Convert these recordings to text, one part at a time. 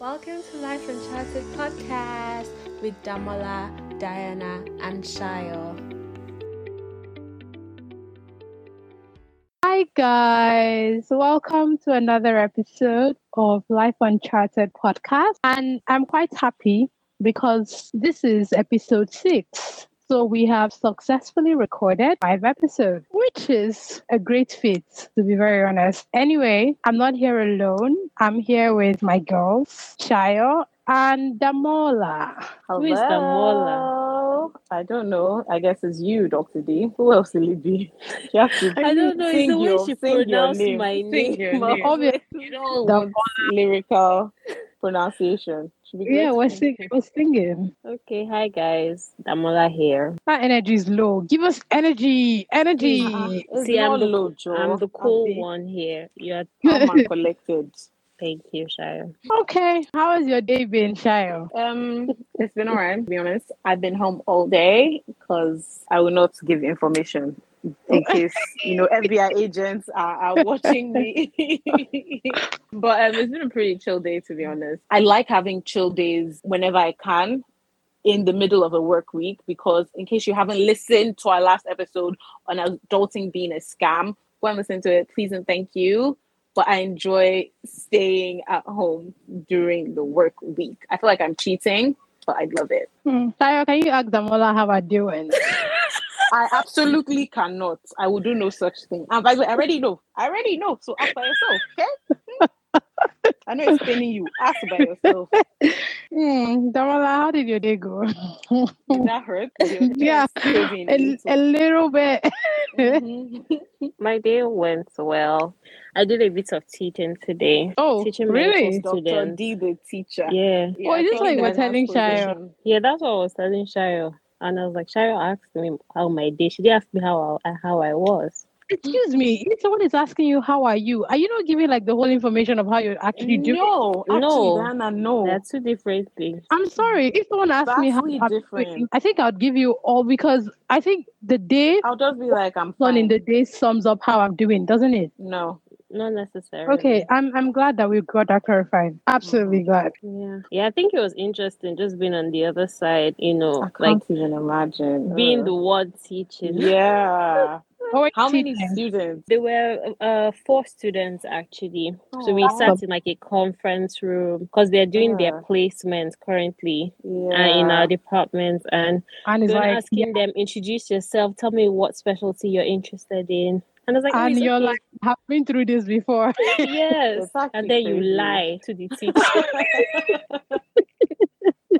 Welcome to Life Uncharted podcast with Damola, Diana, and Shayo. Hi, guys. Welcome to another episode of Life Uncharted podcast. And I'm quite happy because this is episode six. So we have successfully recorded five episodes, which is a great feat, to be very honest. Anyway, I'm not here alone. I'm here with my girls, Shayo and Damola. Hello. Who is Damola? I don't know. I guess it's you, Dr. D. Who else will it be? You have to I don't know. It's sing the way your- she sing your pronounced name. my Sing name. your name. Obviously, You don't lyrical pronunciation. Should be yeah, great. we're singing. We're singing. Okay, hi guys. Damola here. My energy is low. Give us energy. Energy. It's See, I'm the- low, Joe. I'm the cool Abi, one here. You're calm and collected. thank you, Shire. Okay. How has your day been, Shayo? Um, it's been alright. To be honest, I've been home all day because I will not give information in case you know FBI agents are, are watching me. but um, it's been a pretty chill day, to be honest. I like having chill days whenever I can in the middle of a work week because, in case you haven't listened to our last episode on adulting being a scam, go and listen to it, please and thank you but I enjoy staying at home during the work week. I feel like I'm cheating, but I love it. Hmm. Can you ask Damola how I'm doing? I absolutely cannot. I will do no such thing. And by the way, I already know. I already know. So ask by yourself, okay? I know it's paining you. Ask by yourself. Hmm. Damola, how did your day go? Did that hurt? Yeah, chest a, little. a little bit. Mhm. My day went well. I did a bit of teaching today. Oh, teaching really? mental Dr. students. D, the teacher. Yeah. Yeah, Oh, I is this think what you were telling Shayo? position. Yeah, that's what I was telling Shayo. And I was like, Shayo asked me how my day. She didn't ask me how I, how I was. Excuse me. If someone is asking you, how are you? Are you not giving like the whole information of how you're actually doing? No, actually, No. Diana, no. They're two different things. I'm sorry. If someone asks me how Vastly I'm doing, different. I think I'd give you all because I think the day I'll just be like, I'm one in the day sums up how I'm doing, doesn't it? No. Not necessarily. Okay, I'm I'm glad that we got that clarified. Absolutely glad. Yeah. Yeah, I think it was interesting just being on the other side, you know, I like can't even imagine. being Ugh. the one teaching. Yeah. Oh, How many students? There were uh four students actually. So we Aw. sat in like a conference room because they're doing their placements currently Yeah. uh, in our department and And we it's like, asking them introduce yourself, tell me what specialty you're interested in. And I was like, oh, and it's you're okay. like, I've been through this before. yes. It's And then you lie to the teacher.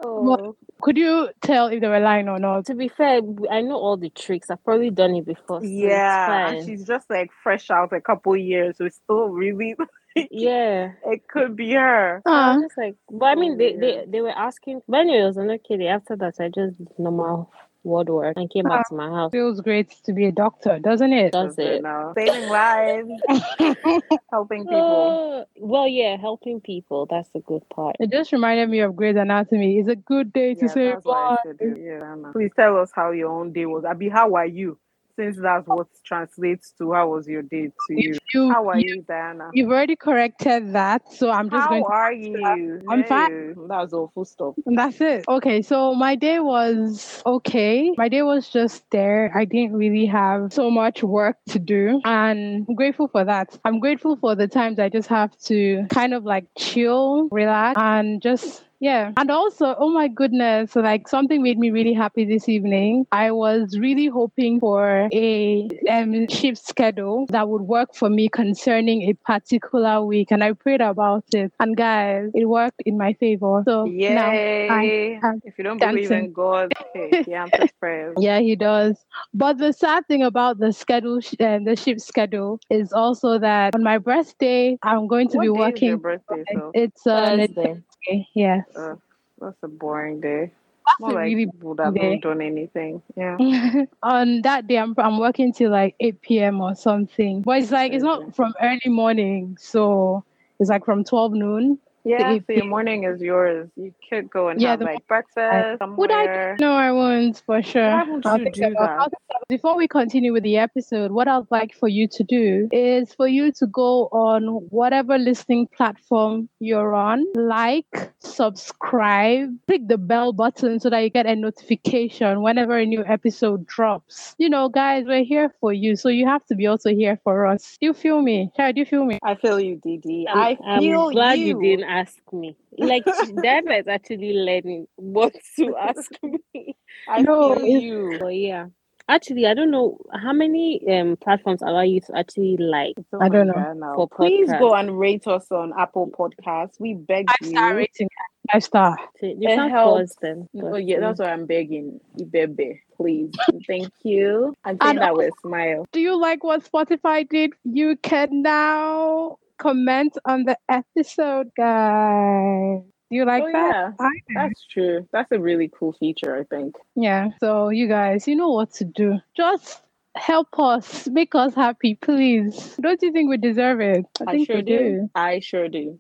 oh. Could you tell if they were lying or not? to be fair, I know all the tricks. I've probably done it before. So Yeah, it's and she's just like fresh out a couple years, so it's still really yeah. it could be her. I Uh, was just like, but I mean, Oh, they, they they were asking. But anyway, it was an okay day. After that, I just normal ward work and came back ah, to my house. feels great to be a doctor, doesn't it? Does it? Now. Saving lives, helping people. Oh, well, yeah, helping people. That's the good part. It just reminded me of Grey's Anatomy. It's a good day to Yeah, say that's why I bye. Yeah, Please tell us how your own day was. Abi, how are you? Since that's what translates to how was your day to you. You, How are you you, Diana? you've already corrected that, so I'm just How going to are you? I'm fine. That was all full stop. And That's it. Okay, so my day was okay. My day was just there. I didn't really have so much work to do, and I'm grateful for that. I'm grateful for the times I just have to kind of like chill, relax, and just yeah. And also, oh my goodness, like something made me really happy this evening. I was really hoping for a um, shift schedule that would work for me concerning a particular week, and I prayed about it. And guys, it worked in my favor. So now Yay! am if you don't believe in God, hey, he answers prayers. Yeah, he does. But the sad thing about the schedule, sh- uh, the shift schedule, is also that on my birthday, I'm going to what be day is your working. birthday, so? It's uh, Thursday. Wednesday, yes. Uh, that's a boring day. That's More a like really people that day. haven't done anything. Yeah. on that day, I'm I'm working till like 8 p.m. or something. But it's like it's not from early morning, so it's like from 12 noon Yeah, If so your morning is yours. You could go and Yeah, have the like breakfast Would I? somewhere. No, I won't for sure. Why would I'll you do about- that? I'll think about- Before we continue with the episode, what I'd like for you to do is for you to go on whatever listening platform you're on, like, subscribe, click the bell button so that you get a notification whenever a new episode drops. You know, guys, we're here for you, so you have to be also here for us. Do you feel me? Shai, do you feel me? I feel you, Didi. I'm, I I'm feel glad you. you didn't ask me. Like Diana is actually learning what to ask me. I know you. But yeah. Actually, I don't know how many um platforms allow you to actually like. Oh I don't know. Now. For Please go and rate us on Apple Podcasts. We beg Five you. star rating. Five star. To, you It can't helps. pause them. Oh yeah, that's what I'm begging. Ibebe, please. Thank you. And say And that with a smile. Do you like what Spotify did? You can now comment on the episode, guys. Do you like oh that? yeah, that's true. That's a really cool feature, I think. Yeah. So you guys, you know what to do. Just help us, make us happy, please. Don't you think we deserve it? I I, think sure we do. I sure do.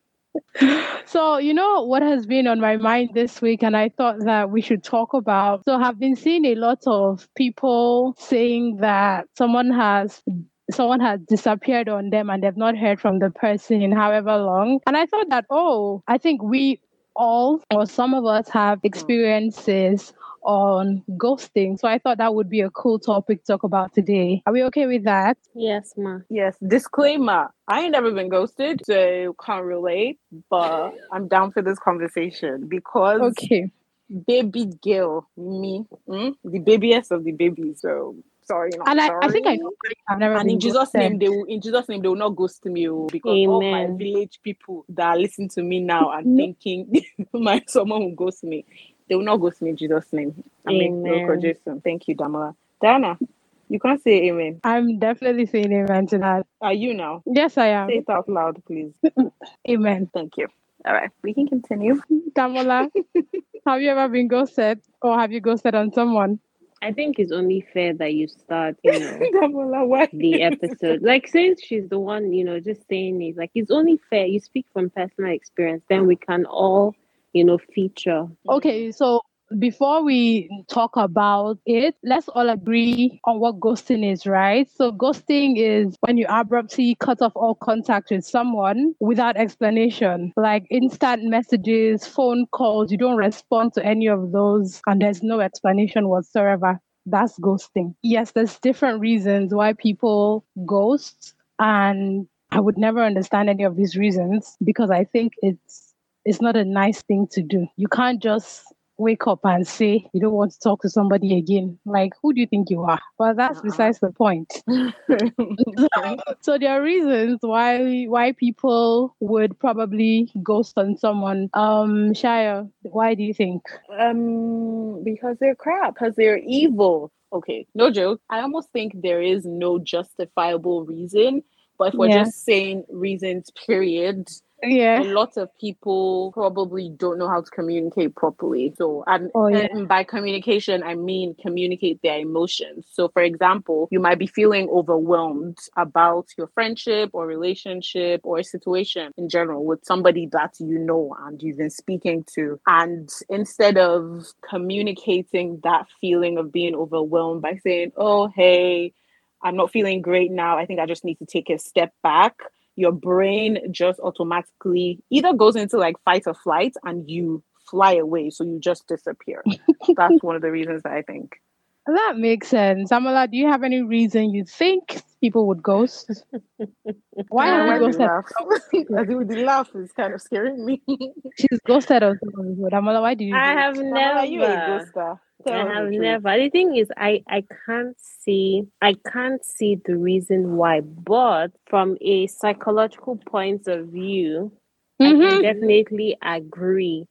So, you know what has been on my mind this week, and I thought that we should talk about. So, I've been seeing a lot of people saying that someone has. Someone has disappeared on them and they've not heard from the person in however long. And I thought that, oh, I think we all or some of us have experiences on ghosting. So I thought that would be a cool topic to talk about today. Are we okay with that? Yes, ma. Yes. Disclaimer: I ain't never been ghosted, so can't relate. But I'm down for this conversation because Okay. baby girl, me, mm, the babyest of the babies. So sorry, not And I, sorry. I think I know I've never And been in Jesus' ghosted. name, they will in Jesus' name they will not ghost me oh, because all my village people that are listening to me now and thinking my someone will ghost me. They will not ghost me in Jesus' name. Amen. Amen. Lord Jason. Thank you, Damola. Diana, you can't say amen. I'm definitely saying amen to that. Are you now? Yes, I am. Say it out loud, please. Amen. Thank you. All right, we can continue. Damola, have you ever been ghosted or have you ghosted on someone? I think it's only fair that you start, you know, the episode. Like since she's the one, you know, just saying it, like it's only fair. You speak from personal experience, then we can all, you know, feature. Okay, so before we talk about it, let's all agree on what ghosting is, right? So, ghosting is when you abruptly cut off all contact with someone without explanation, like instant messages, phone calls, you don't respond to any of those, and there's no explanation whatsoever. That's ghosting. Yes, there's different reasons why people ghost, and I would never understand any of these reasons because I think it's it's not a nice thing to do. You can't just wake up and say you don't want to talk to somebody again. Like, who do you think you are? But that's Uh-uh. besides the point. so there are reasons why why people would probably ghost on someone. Um, Shia, why do you think? um, because they're crap, because they're evil. Okay, no joke. I almost think there is no justifiable reason, but if we're Yeah. just saying reasons, period, a Yeah. lot of people probably don't know how to communicate properly. So, and, Oh, yeah. and by communication, I mean communicate their emotions. So, for example, you might be feeling overwhelmed about your friendship or relationship or situation in general with somebody that you know and you've been speaking to. And instead of communicating that feeling of being overwhelmed by saying, oh, hey, I'm not feeling great now. I think I just need to take a step back your brain just automatically either goes into like fight or flight and you fly away so you just disappear that's one of the reasons that i think That makes sense. Amala, do you have any reason you think people would ghost? Why have why you do ghosted? laugh? I think the laugh is kind of scaring me She's ghosted on someone before. Amala, why do you? I do it? have Amala, never. you a ghoster Tell I have truth. never. The thing is, I I can't see I can't see the reason why, but from a psychological point of view, I Mhm. can definitely agree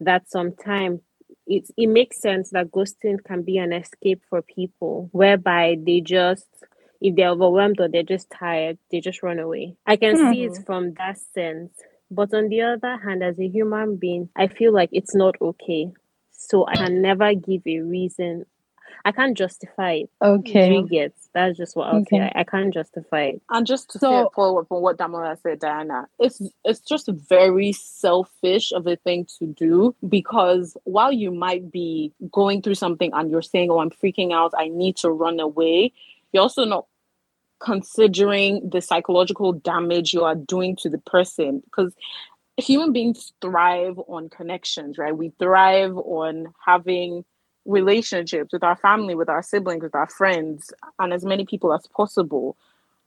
that sometimes it it makes sense that ghosting can be an escape for people, whereby they just if they're overwhelmed or they're just tired, they just run away. I can see it Mhm. from that sense. But on the other hand, as a human being, I feel like it's not okay. So I can never give a reason. I can't justify it. Okay. You get that's just what I'll Okay. say. I, I can't justify it. And just to So- follow up on what Damola said, Diana, it's it's just very selfish of a thing to do because while you might be going through something and you're saying, "Oh, I'm freaking out. I need to run away," you're also not considering the psychological damage you are doing to the person because human beings thrive on connections, right? We thrive on having relationships with our family, with our siblings, with our friends, and as many people as possible.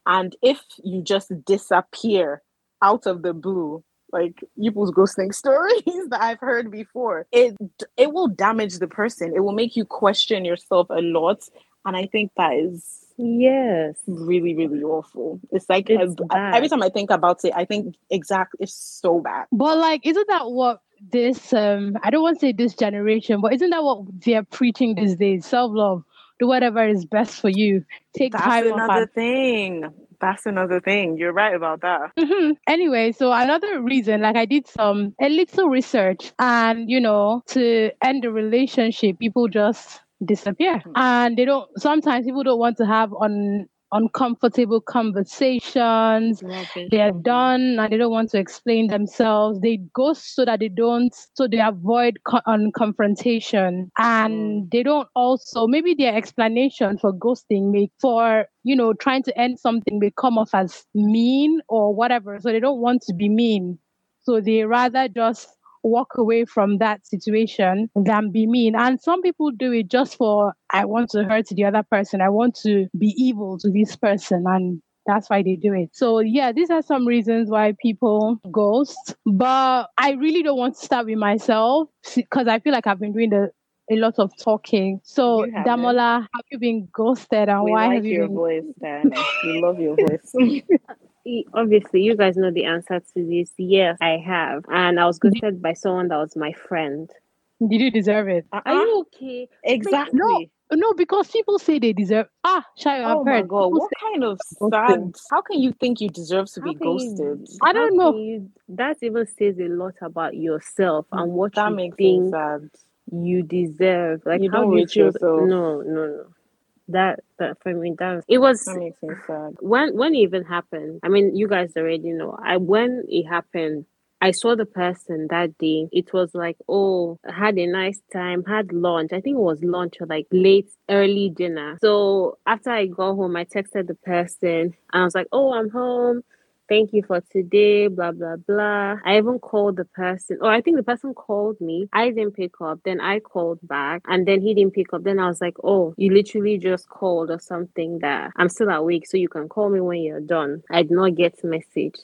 And if you just disappear out of the blue, like people's ghosting stories that I've heard before, it it will damage the person. It will make you question yourself a lot. And I think that is Yes. really, really awful. It's like It's every time I think about it, I think exactly it's so bad. But like, isn't that what this um I don't want to say this generation, but isn't that what they're preaching these days? Self love. Do whatever is best for you. Take That's time off another and thing. That's another thing. You're right about that. Mhm. Anyway, so another reason, like I did some a little research, and you know, to end the relationship, people just disappear, Hmm. and they don't. Sometimes people don't want to have un uncomfortable conversations. They're done, and they don't want to explain themselves. They ghost so that they don't, so they avoid co- on confrontation, and they don't also maybe their explanation for ghosting may for you know trying to end something may come off as mean or whatever. So they don't want to be mean, so they rather just walk away from that situation than be mean. And some people do it just for I want to hurt the other person. I want to be evil to this person and that's why they do it. So yeah, these are some reasons why people ghost. But I really don't want to start with myself because I feel like I've been doing the a lot of talking. So. Damola, have you been ghosted and we why like have you your been voice, Diana. we love your voice. Obviously, you guys know the answer to this. Yes, I have. And I was ghosted by someone that was my friend. did you deserve it? Are Uh-uh. you okay? exactly. No, No, because people say they deserve ah, Shayo, I've Oh my heard. god, people what kind of ghosting. sad how can you think you deserve to be How can you- ghosted? I don't know. you- that even says a lot about yourself and what That you makes me think sad. you deserve. Like You how don't do you rate feel? yourself. No, no, no. That that for me that it was That makes me sad. when when it even happened. I mean, you guys already know. I when it happened. I saw the person that day. It was like, oh, I had a nice time, had lunch. I think it was lunch or like late, early dinner. So after I got home, I texted the person and I was like, oh, I'm home. Thank you for today, blah, blah, blah. I even called the person. Oh, I think the person called me. I didn't pick up. Then I called back and then he didn't pick up. Then I was like, oh, you literally just called or something that I'm still awake. So you can call me when you're done. I did not get message.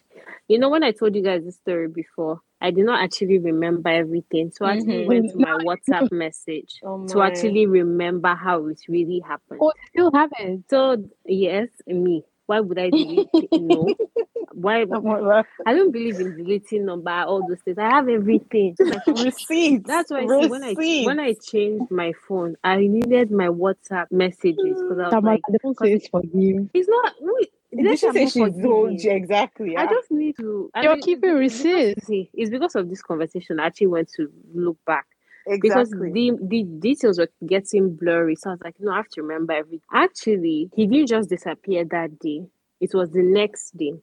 You know, when I told you guys this story before, I did not actually remember everything. So I actually Mhm. went to my WhatsApp message Oh to actually remember how it really happened. Oh, still have it. So yes, me. Why would I delete it? No. Why. I don't believe in deleting number, all those things. I have everything. Receipts. that's why I when I when I changed my phone, I needed my WhatsApp messages because I was Damola, like, don't say it's for you. it's not. Wait, Did let's she say not she's told you exactly? I ah. just need to. I You're mean, keeping receipts. It's because of this conversation I actually went to look back because the the details were getting blurry. So I was like, no, I have to remember everything. Actually, he didn't just disappear that day. It was the next day.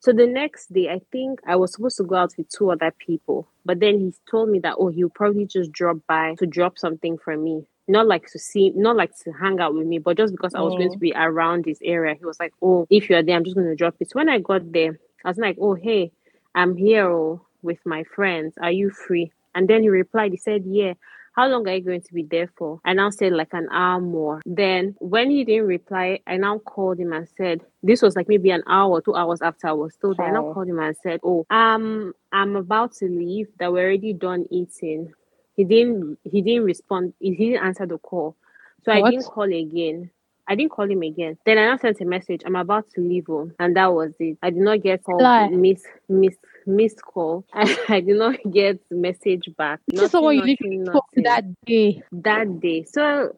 So the next day, I think I was supposed to go out with two other people, but then he told me that oh, he'll probably just drop by to drop something for me. Not like to see, not like to hang out with me, but just because I was going Mm. to be around this area. He was like, oh, if you're there, I'm just going to drop it. So when I got there, I was like, oh, hey, I'm here oh, with my friends. Are you free? And then he replied, he said, yeah. How long are you going to be there for? I now said like an hour more. Then when he didn't reply, I now called him and said, this was like maybe an hour two hours after I was still there. I now Oh. called him and said, oh, um, I'm about to leave. That we're already done eating. He didn't. He didn't respond. He didn't answer the call. So I didn't call again. I didn't call him again. Then I now sent a message. I'm about to leave home, and that was it. I did not get called. Miss, miss, missed call. I, I did not get message back. This is someone you literally to that day. that day. So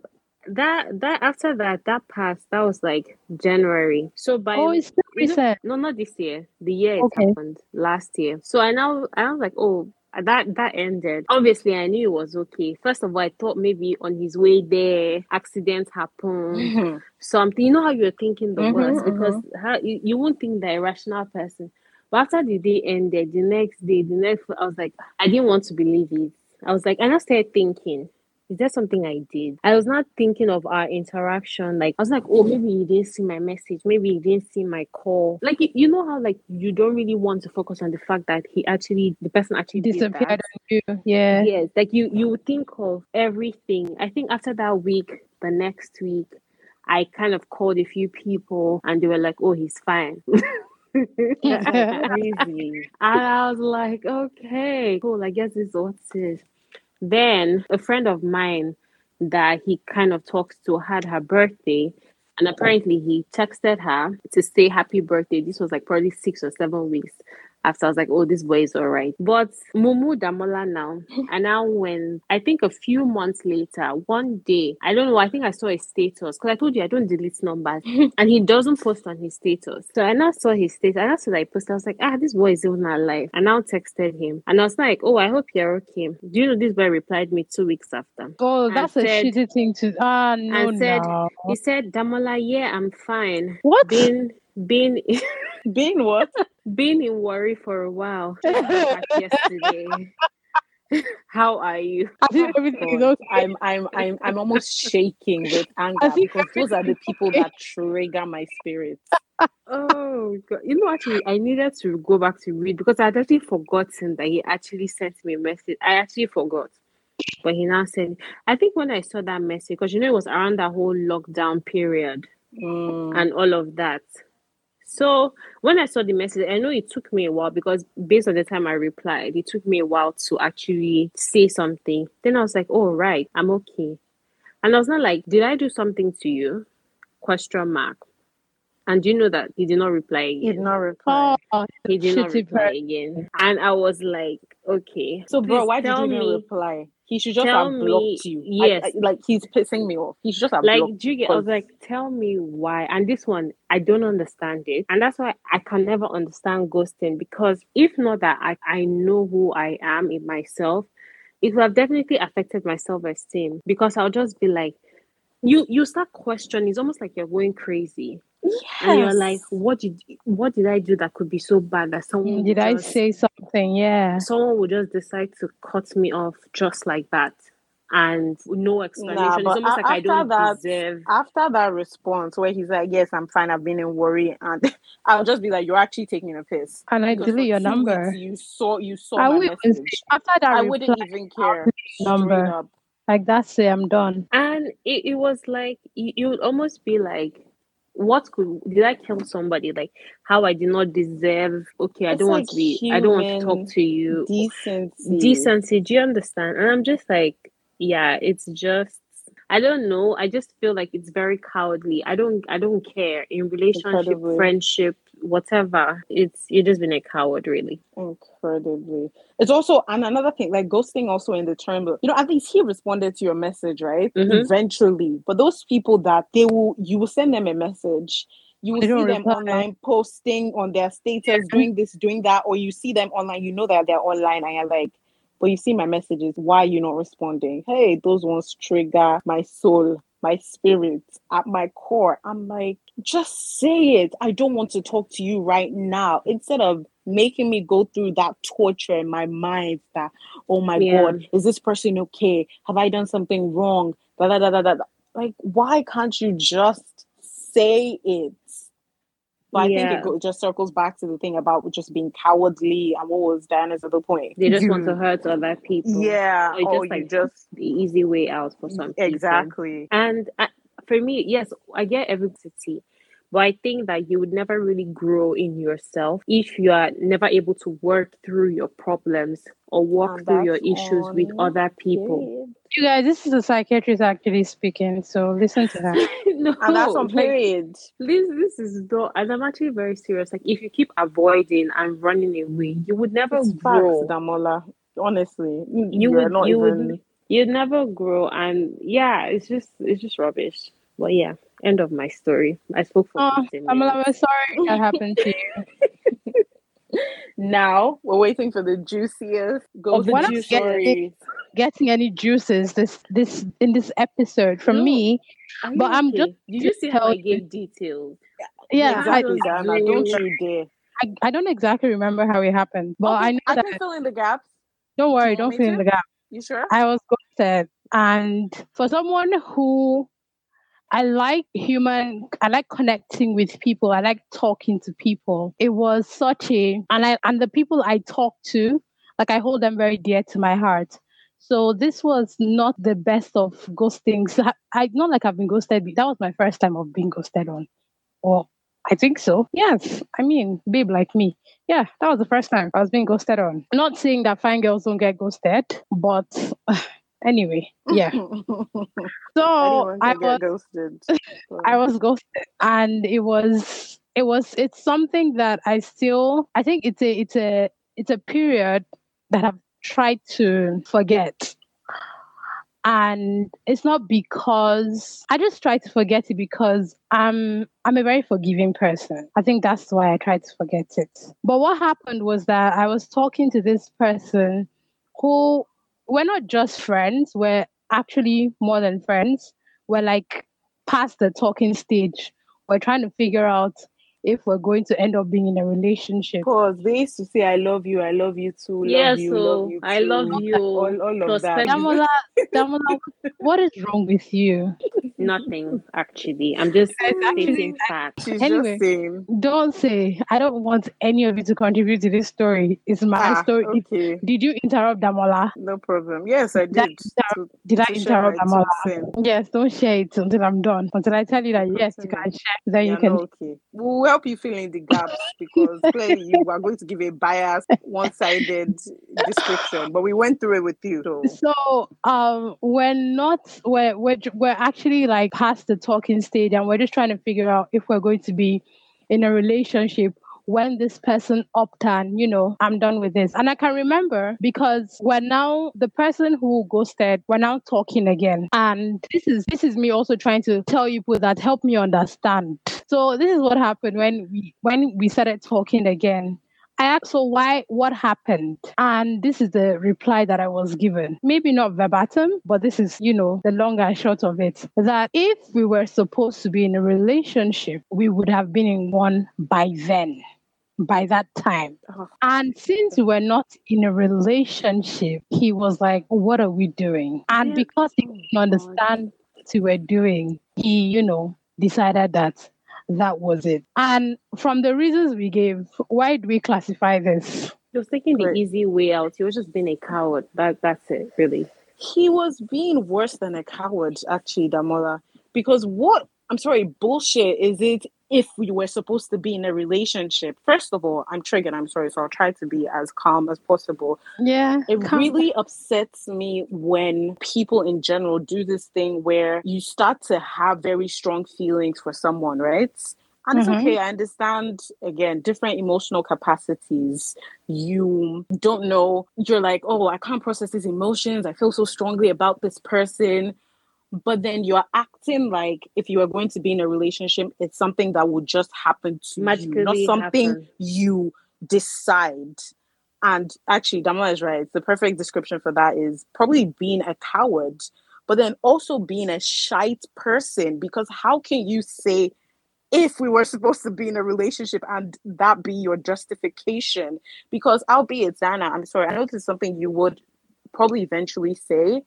that that after that that passed. That was like January. So by Oh, it's still you know- recent. no, not this year. The year it Okay. happened last year. So I now I was like, oh, that that ended. Obviously, I knew it was okay. First of all, I thought maybe on his way there, accident happened, something. You know how you're thinking the Mhm, worst because how you, you won't think that a rational person. But after the day ended, the next day, the next, I was like, I didn't want to believe it. I was like, and I started thinking, is there something I did? I was not thinking of our interaction. Like, I was like, oh, maybe you didn't see my message. Maybe you didn't see my call. Like, you, know how, like, you don't really want to focus on the fact that he actually, the person actually Disappeared on you. Yeah. Yes, like you, you would think of everything. I think after that week, the next week, I kind of called a few people and they were like, oh, he's fine. Crazy. And I was like, okay, cool. I guess this is what it is. Then a friend of mine that he kind of talks to had her birthday. And apparently he texted her to say happy birthday. This was like probably six or seven weeks after I was like, oh, this boy is all right. But Mumu Damola now, and now when I think a few months later, one day, I don't know, I think I saw his status because I told you I don't delete numbers and he doesn't post on his status. So I now saw his status. I now saw that he posted. I was like, ah, this boy is even alive. And I now texted him and I was like, oh, I hope you're okay. Do you know this boy replied me two weeks after? Oh, And that's a said- shitty thing to. Ah, no, and said- no. He said, Damola, yeah, I'm fine. What? Been been Being what? been in Warri for a while. Just got back yesterday. How are you? I think everything is okay. I'm I'm I'm I'm almost shaking with anger because those are the people that trigger my spirits. Oh god. You know actually I needed to go back to read because I'd actually forgotten that he actually sent me a message. I actually forgot. But he now said I think when I saw that message, because you know it was around that whole lockdown period Mm. and all of that. So when I saw the message, I know it took me a while because based on the time I replied, it took me a while to actually say something. Then I was like, oh right, I'm okay. And I was not like, did I do something to you? Question mark. And do you know that he did not reply He did not reply. Oh, He did not reply person. again. And I was like, okay. So, bro, why did you even me, reply? He should just tell have me- blocked you. I- yes. I- like he's pissing me off. He should just have like blocked. do you get i was like tell me why and this one i don't understand it and that's why i can never understand ghosting because if not that i, I know who i am in myself it would have definitely affected my self-esteem because i'll just be like you you start questioning it's almost like you're going crazy and you're like what did what did i do that could be so bad that someone Did would I just- say something? Yeah. someone would just decide to cut me off just like that and no explanation Nah, it's but almost a- like i after don't that- deserve after that response where he's like, "Yes, I'm fine. I've been in Warri," and I'll just be like, "You're actually taking a piss." And I delete your number. you saw you saw I my wouldn't even say, message. after that I reply, wouldn't even care. number. Up. like that's it. I'm done. And it, it was like it, it would almost be like, what could did I kill somebody? Like how I did not deserve. Okay, I don't want to be. I don't want to talk to you. Decency. Decency. Do you understand? And I'm just like, yeah, it's just. I don't know. I just feel like it's very cowardly. I don't. I don't care in relationship, Incredibly. friendship, whatever. It's you're just being a coward, really. Incredibly. It's also and another thing, like ghosting also in the term of you know, at least he responded to your message, right? Mhm. Eventually. But those people that they will you will send them a message. You will see don't them reply. online posting on their status, doing this, doing that, or you see them online, you know that they're online and you're like, but you see my messages, why are you not responding? Hey, those ones trigger my soul, my spirit at my core. I'm like, just say it. I don't want to talk to you right now. Instead of making me go through that torture in my mind that, oh my Yeah. God, is this person okay? Have I done something wrong? Da, da, da, da, da. Like, why can't you just say it? But I think it go, just circles back to the thing about just being cowardly and what was Diana's other point? They just want to hurt other people. Yeah, Or just or like just the easy way out for some people. exactly. And uh, for me, yes, I get every city, but I think that you would never really grow in yourself if you are never able to work through your problems or work And through your issues with other people. Period. You guys, this is a psychiatrist actually speaking, so listen to her. no, And that's on like, period. this this is not, and I'm actually very serious. Like if you keep avoiding and running away, you would never It's grow. facts, Damola. Honestly, you, you would not you even. would you'd never grow and yeah it's just it's just rubbish but yeah end of my story i spoke for Oh, I'm. I'm sorry that happened to you. Now we're waiting for the juiciest ghost what juice getting- stories. Getting any juices this this in this episode from No. me. Are But I'm okay? just Did you see how I gave details? Yeah, I, exactly, I- Diana. Don't you dare. I, I don't exactly remember how it happened, but Okay, I know I that. can fill in the gaps. Don't worry, you don't fill in to? the gap. You sure? I was ghosted, and for someone who I like human, I like connecting with people. I like talking to people. It was such a, and I and the people I talk to, like I hold them very dear to my heart. So this was not the best of ghostings. I, I not like I've been ghosted. That was my first time of being ghosted on, or I think so. Yes, I mean, babe like me. Yeah, that was the first time I was being ghosted on. Not saying that fine girls don't get ghosted, but anyway, yeah. So I was ghosted. I was ghosted, and it was it was it's something that I still I think it's a it's a it's a period that I've tried to forget. And it's not because I just try to forget it because I'm I'm a very forgiving person. I think that's why I try to forget it. But what happened was that I was talking to this person who we're not just friends, we're actually more than friends. We're like past the talking stage. We're trying to figure out if we're going to end up being in a relationship. Pause. They used to say, "I love you, I love you too, love Yes, you, so love you I love you. All, all of that. Damola, Damola, what is wrong with you? Nothing, actually. I'm just Guys, actually, stating facts. Anyway. Don't say I don't want any of you to contribute to this story. It's my Ah, story. okay, Did you interrupt Damola? no problem. Yes, I Did did. I interrupt- to- Did to share interrupt Damola? Yes, don't share it until I'm done. Until I tell you that yes, you can share. Then you You're can not okay. We'll help you fill in the gaps because clearly you are going to give a biased, one-sided description. But we went through it with you. So So um, we're not we're we're we're actually like past the talking stage, and we're just trying to figure out if we're going to be in a relationship when this person opt and you know i'm done with this and i can remember because we're now the person who ghosted we're now talking again and this is this is me also trying to tell you people that help me understand so this is what happened when we when we started talking again I asked her why, what happened? And this is the reply that I was given. Maybe not verbatim, but this is, you know, the long and short of it. That if we were supposed to be in a relationship, we would have been in one by then, by that time. Oh. And since we were not in a relationship, he was like, What are we doing? And because he didn't understand what we were doing, he, you know, decided that that was it. And from the reasons we gave, why do we classify this? He was taking the easy way out. He was just being a coward. That that's it, really. he was being worse than a coward, actually, Damola. Because what I'm sorry, bullshit is it if we were supposed to be in a relationship? First of all, I'm triggered, I'm sorry, so I'll try to be as calm as possible. Yeah. It come- really upsets me when people in general do this thing where you start to have very strong feelings for someone, right? And it's Mhm. okay. I understand, again, different emotional capacities. You don't know, you're like, oh, I can't process these emotions. I feel so strongly about this person. But then you're acting like if you are going to be in a relationship, it's something that will just happen to you, not something happen. you decide. And actually, Damola is right. The perfect description for that is probably being a coward, but then also being a shite person. Because how can you say, if we were supposed to be in a relationship and that be your justification? Because albeit, Zana, I'm sorry, I know this is something you would probably eventually say,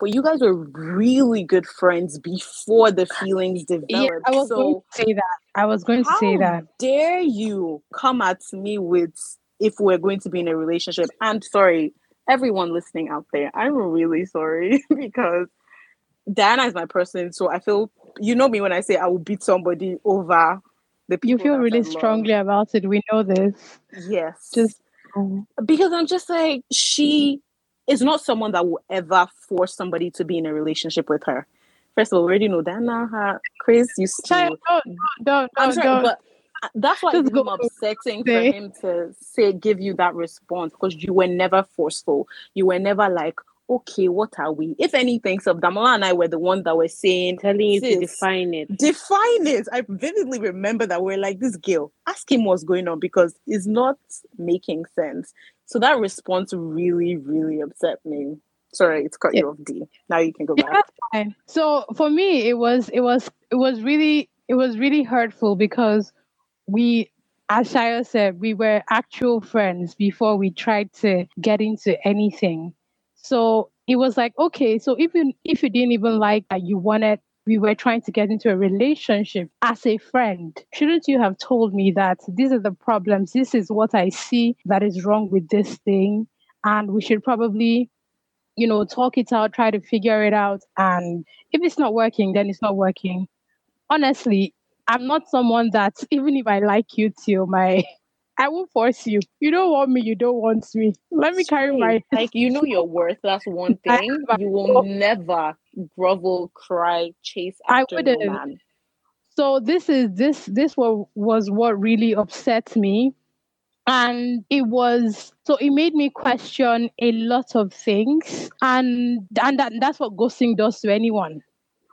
but you guys were really good friends before the feelings developed. Yeah, I was going to say that. I was going to say how that. dare you come at me with if we're going to be in a relationship? And sorry, everyone listening out there, I'm really sorry because Diana is my person. So I feel you know me when I say I will beat somebody over the people. You feel really strongly about it. We know this. Yes. Just um, because I'm just like she is not someone that will ever force somebody to be in a relationship with her. First of all, we already know Diana, her Chris used to Child, don't, don't, I'm don't, sorry, don't. but uh, that's why it's upsetting for him to say give you that response because you were never forceful. You were never like, okay, what are we? If anything, so Damola and I were the ones that were saying, telling you to define it. define it. I vividly remember that we're like, this girl, ask him what's going on because it's not making sense. So that response really, really upset me. Sorry, to cut you off, D. Now you can go Yeah, back. fine. So for me, it was it was it was really it was really hurtful because we, as Shayo said, we were actual friends before we tried to get into anything. So it was like, okay, so even if you didn't even like that, you wanted we were trying to get into a relationship as a friend. Shouldn't you have told me that these are the problems? This is what I see that is wrong with this thing, and we should probably you know, talk it out, try to figure it out. And if it's not working, then it's not working. Honestly, I'm not someone that even if I like you till my I won't force you. You don't want me, you don't want me. Let me carry my like you know your worth. That's one thing. You will never grovel, cry, chase I after no wouldn't. man. so this is this this was was what really upset me and it was so it made me question a lot of things and and that, that's what ghosting does to anyone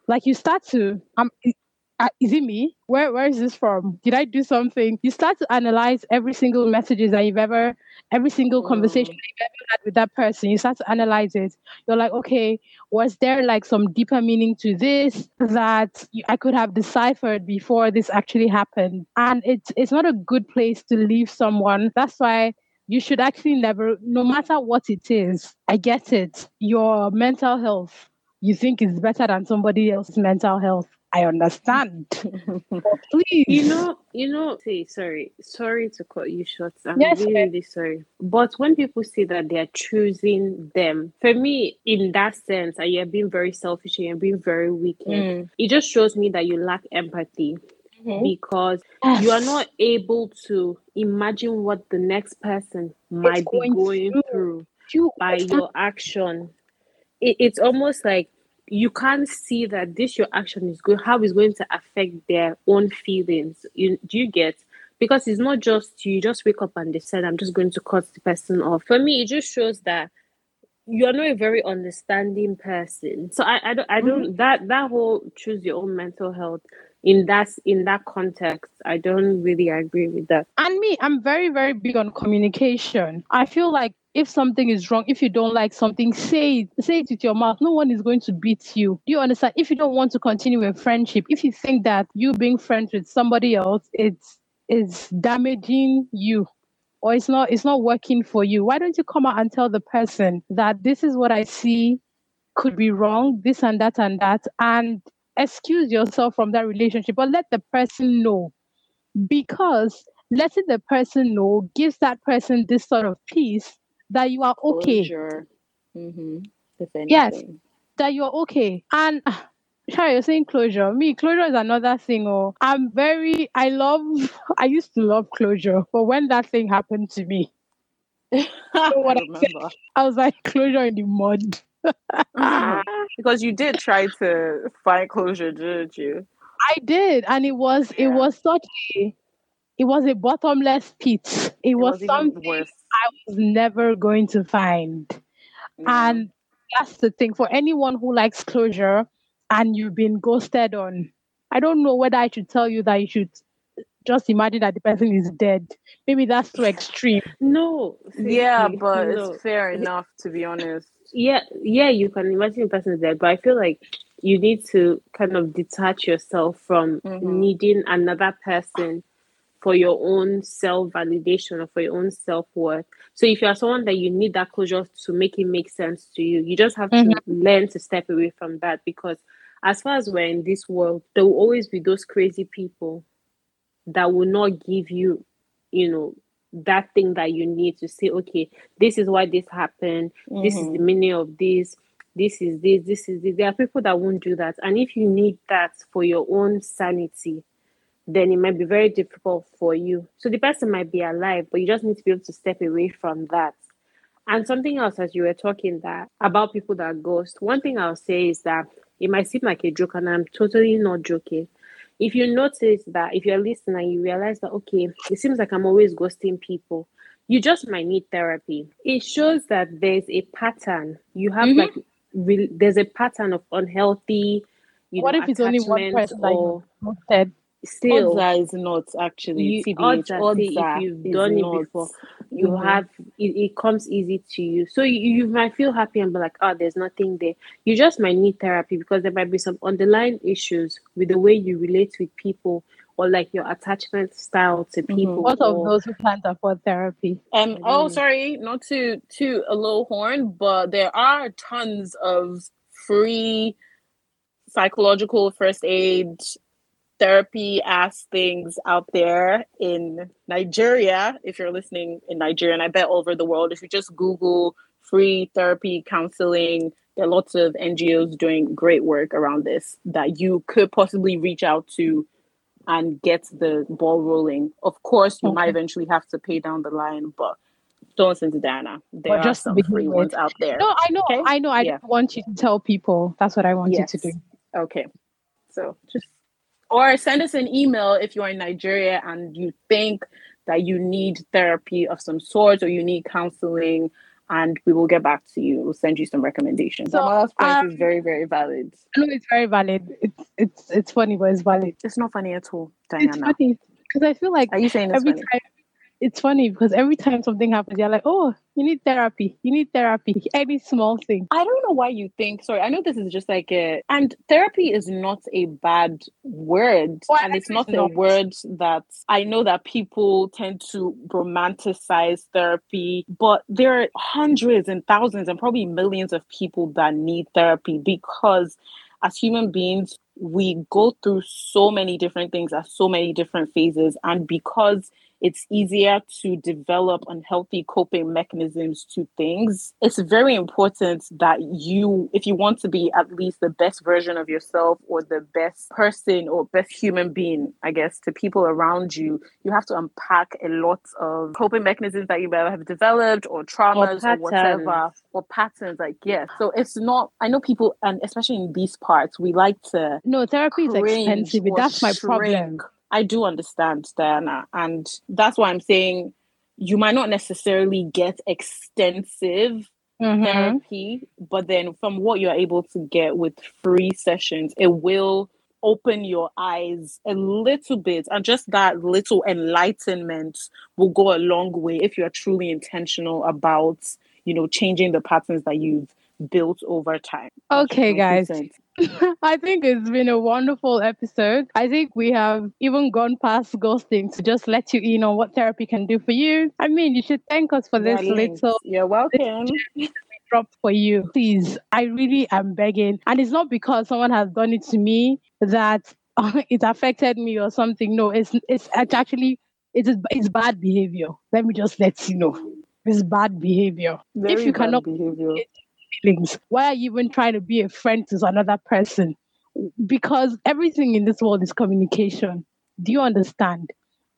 like you start to um i- uh, is it me where where is this from did i do something you start to analyze every single messages that you've ever every single conversation Mm. that you've ever had with that person you start to analyze it you're like okay was there like some deeper meaning to this that you- I could have deciphered before this actually happened? And it's it's not a good place to leave someone. That's why you should actually never, no matter what it is. I get it. Your mental health, you think is better than somebody else's mental health. I understand. Please, You know, you know, say sorry, sorry to cut you short. I'm Yes, really, really sorry. But when people say that they are choosing them, for me, in that sense, and you're being very selfish and you're being very wicked, Mm. it just shows me that you lack empathy Mhm. because you are not able to imagine what the next person might be going going through. through by your action. It, it's almost like you can't see that this your action is good, how it's going to affect their own feelings. You do you get? Because it's not just you just wake up and decide I'm just going to cut the person off. For me, it just shows that you're not a very understanding person. So I, I don't I don't mm-hmm. that that whole choose your own mental health in that in that context, I don't really agree with that. And me, I'm very, very big on communication. I feel like if something is wrong, if you don't like something, say it, say it with your mouth. No one is going to beat you. Do you understand? If you don't want to continue a friendship, if you think that you being friends with somebody else, it's is damaging you or it's not it's not working for you, why don't you come out and tell the person that this is what I see could be wrong, this and that and that, and excuse yourself from that relationship, but let the person know because letting the person know gives that person this sort of peace that you are okay, Mm-hmm. Yes. that you're okay. And ah, Shari, you're saying closure. Me, closure is another thing. Oh, I'm very, I love, I used to love closure, but when that thing happened to me, I what I remember. I was like, closure in the mud. because you did try to find closure, didn't you? I did, and it was, it was such a, it was a bottomless pit. It, It was, was something worse. I was never going to find. Yeah. And that's the thing for anyone who likes closure and you've been ghosted on. I don't know whether I should tell you that you should just imagine that the person is dead. Maybe that's too extreme. No. yeah, but no. it's fair enough to be honest. yeah yeah you can imagine the person is dead but i feel like you need to kind of detach yourself from Mhm. needing another person for your own self validation or for your own self worth. So if you are someone that you need that closure to make it make sense to you, you just have to mm-hmm. learn to step away from that because as far as we're in this world, there will always be those crazy people that will not give you, you know, that thing that you need to say, okay, this is why this happened, this is the mm-hmm. meaning of this, this is this, this is this. There are people that won't do that. And if you need that for your own sanity, then it might be very difficult for you. So the person might be alive, but you just need to be able to step away from that. And something else, as you were talking that about people that ghost, one thing I'll say is that it might seem like a joke, and I'm totally not joking. If you notice that, if you're listening and you realize that, okay, it seems like I'm always ghosting people, you just might need therapy. It shows that there's a pattern. You have Mhm. like re- there's a pattern of unhealthy. You what know, if it's only one person that or you said? Still Odds is not actually you, TBH. odds are, Odds if you've done not. it before, you Mhm. have it, it comes easy to you. So you, you might feel happy and be like, oh, there's nothing there. You just might need therapy because there might be some underlying issues with the way you relate with people or like your attachment style to Mhm. people. What of those who can't afford therapy? Um. Oh, sorry, not to to a low horn, but there are tons of free psychological first aid therapy ass things out there in Nigeria. If you're listening in Nigeria, and I bet over the world, if you just Google free therapy counseling, there are lots of NGOs doing great work around this that you could possibly reach out to and get the ball rolling. Of course, you might eventually have to pay down the line, but don't listen to Diana. There But are just some free ones out there. No, I know, Okay. I know. I Yeah. want you to tell people. That's what I want Yes. you to do. Okay. So just or send us an email if you're in Nigeria and you think that you need therapy of some sort or you need counseling and we will get back to you. We'll send you some recommendations. So, Amala's point um, is very, very valid. No, it's very valid. It's it's it's funny, but it's valid. It's not funny at all, It's funny because I feel like Are you saying it's every funny? time it's funny because every time something happens, you're like, oh, you need therapy. You need therapy. Any small thing. I don't know why you think. Sorry, I know this is just like a. And therapy is not a bad word, I and it's not it's a word that I know that people tend to romanticize therapy, but there are hundreds and thousands and probably millions of people that need therapy because, as human beings, we go through so many different things at so many different phases, and because it's easier to develop unhealthy coping mechanisms to things. It's very important that you, if you want to be at least the best version of yourself or the best person or best human being, I guess, to people around you, you have to unpack a lot of coping mechanisms that you may have developed or traumas or, whatever patterns. or patterns. Like, yeah. So it's not, I know people, and especially in these parts, we like to No, therapy is expensive. That's my problem. I do understand, Diana, and that's why I'm saying you might not necessarily get extensive Mhm. therapy, but then from what you're able to get with free sessions, it will open your eyes a little bit, and just that little enlightenment will go a long way if you're truly intentional about, you know, changing the patterns that you've built over time. Okay, guys. I think it's been a wonderful episode. I think we have even gone past ghosting to just let you in on what therapy can do for you. I mean, you should thank us for this little You're welcome. drop for you. Please, I really am begging. And it's not because someone has done it to me that it affected me or something. No, it's it's, it's actually it's it's bad behavior. Let me just let you know. It's bad behavior. Very you cannot- behavior. Feelings. Why are you even trying to be a friend to another person? Because everything in this world is communication. Do you understand?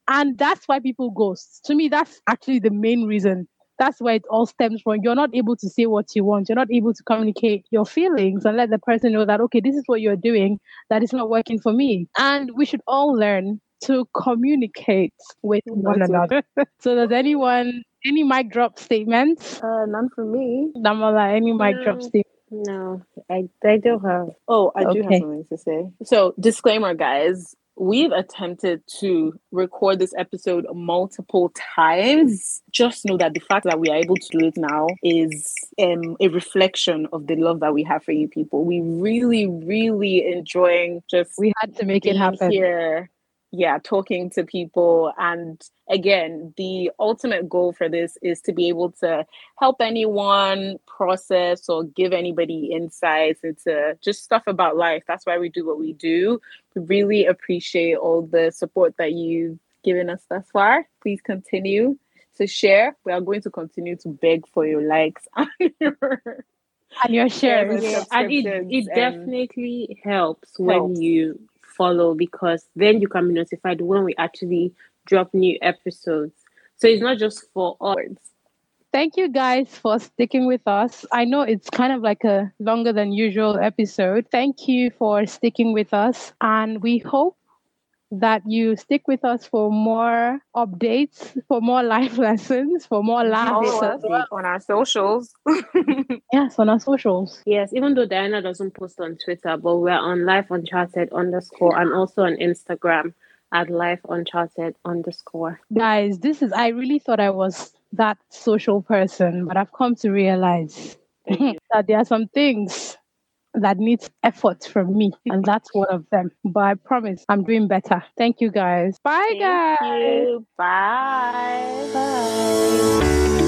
And that's why people ghost. To me, that's actually the main reason. That's where it all stems from. You're not able to say what you want. You're not able to communicate your feelings and let the person know that, okay, this is what you're doing, that is not working for me. And we should all learn to communicate with one another. so, does anyone, any mic drop statements? Uh, none for me. Damola, any mic drop No. statements? No, I, I don't have. Oh, I do have something to say. So, disclaimer, guys. We've attempted to record this episode multiple times. Just know that the fact that we are able to do it now is um, a reflection of the love that we have for you people. We really, really enjoying just We had to make it happen. here yeah talking to people. And again the ultimate goal for this is to be able to help anyone process or give anybody insights into just stuff about life. That's why we do what we do. We really appreciate all the support that you've given us thus far. Please continue to share. We are going to continue to beg for your likes and your And your shares. Yeah, and it, it definitely helps when you follow because then you can be notified when we actually drop new episodes. So it's not just for us. Thank you guys for sticking with us. I know it's kind of like a longer than usual episode. Thank you for sticking with us. And we hope that you stick with us for more updates, for more life lessons, for more laughs. On our socials. Yes, on our socials. Yes, even though Diana doesn't post on Twitter, but we're on Life Uncharted underscore and also on Instagram at Life Uncharted underscore. Guys, this is, I really thought I was that social person, but I've come to realize that there are some things that needs effort from me, and that's one of them. But I promise I'm doing better. Thank you guys. Bye, Thank guys. You. Bye. Bye.